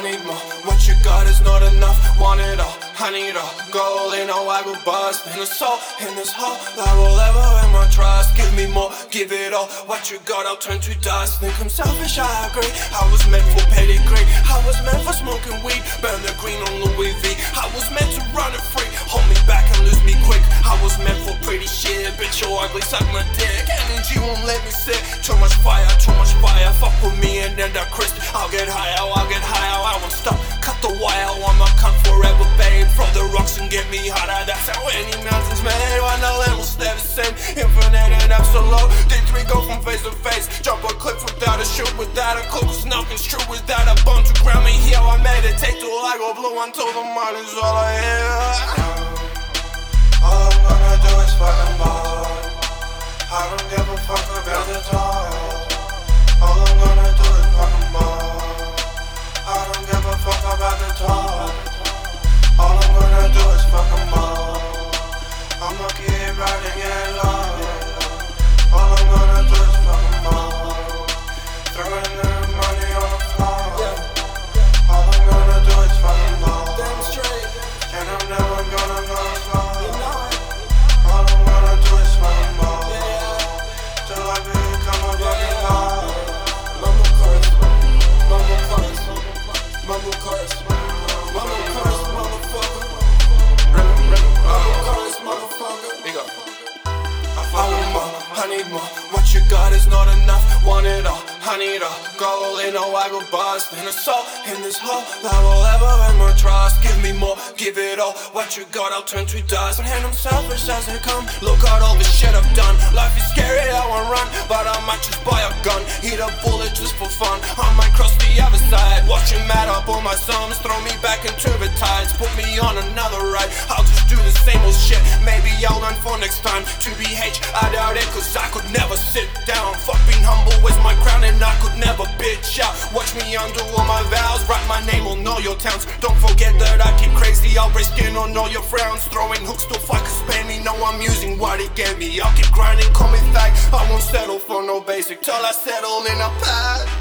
I need more. What you got is not enough. Want it all, I need all. Gold in a I go bust. In a soul, in this hole, I will ever have my trust. Give me more, give it all. What you got, I'll turn to dust. Think I'm selfish, I agree. I was meant for pedigree. I was meant for smoking weed. Burn the green on Louis V. I was meant to run it free. Hold me back and lose me quick. I was meant for pretty shit. Bitch, you're ugly, suck my dick. Energy won't let me sit. Too much fire, too much fire. Fuck with me and then that Chris. I'll get higher. The and get me hotter. That's how any mountain's made. One level stay the same. Infinite and absolute. D3 go from face to face. Jump a cliff without a chute, without a clue. Cause nothing's true without a bone to ground me here. I meditate till I go blue until the money's all I hear. All I'm gonna do is fucking ball. I don't give a fuck about the talk. I need more. What you got is not enough. Want it all, I need all. Gold in a I go bust. In a soul, in this hole, I will ever have my trust. Give me more, give it all. What you got, I'll turn to dust. And I'm selfish as come. Look at all the shit I've done. Life is scary, I wanna run, but I might just buy a gun. Hit a bullet just for fun. I might cross the other side. Watch it mad up on my sums. Throw me back into the next time. To be H, I doubt it, cause I could never sit down. Fuck being humble with my crown, and I could never bitch out. Watch me undo all my vows. Write my name on all your towns. Don't forget that I keep crazy. I'll break skin on all your frowns. Throwing hooks to fuckers pay me. Know I'm using what he gave me. I'll keep grinding, call me fag. I won't settle for no basic till I settle in a pad.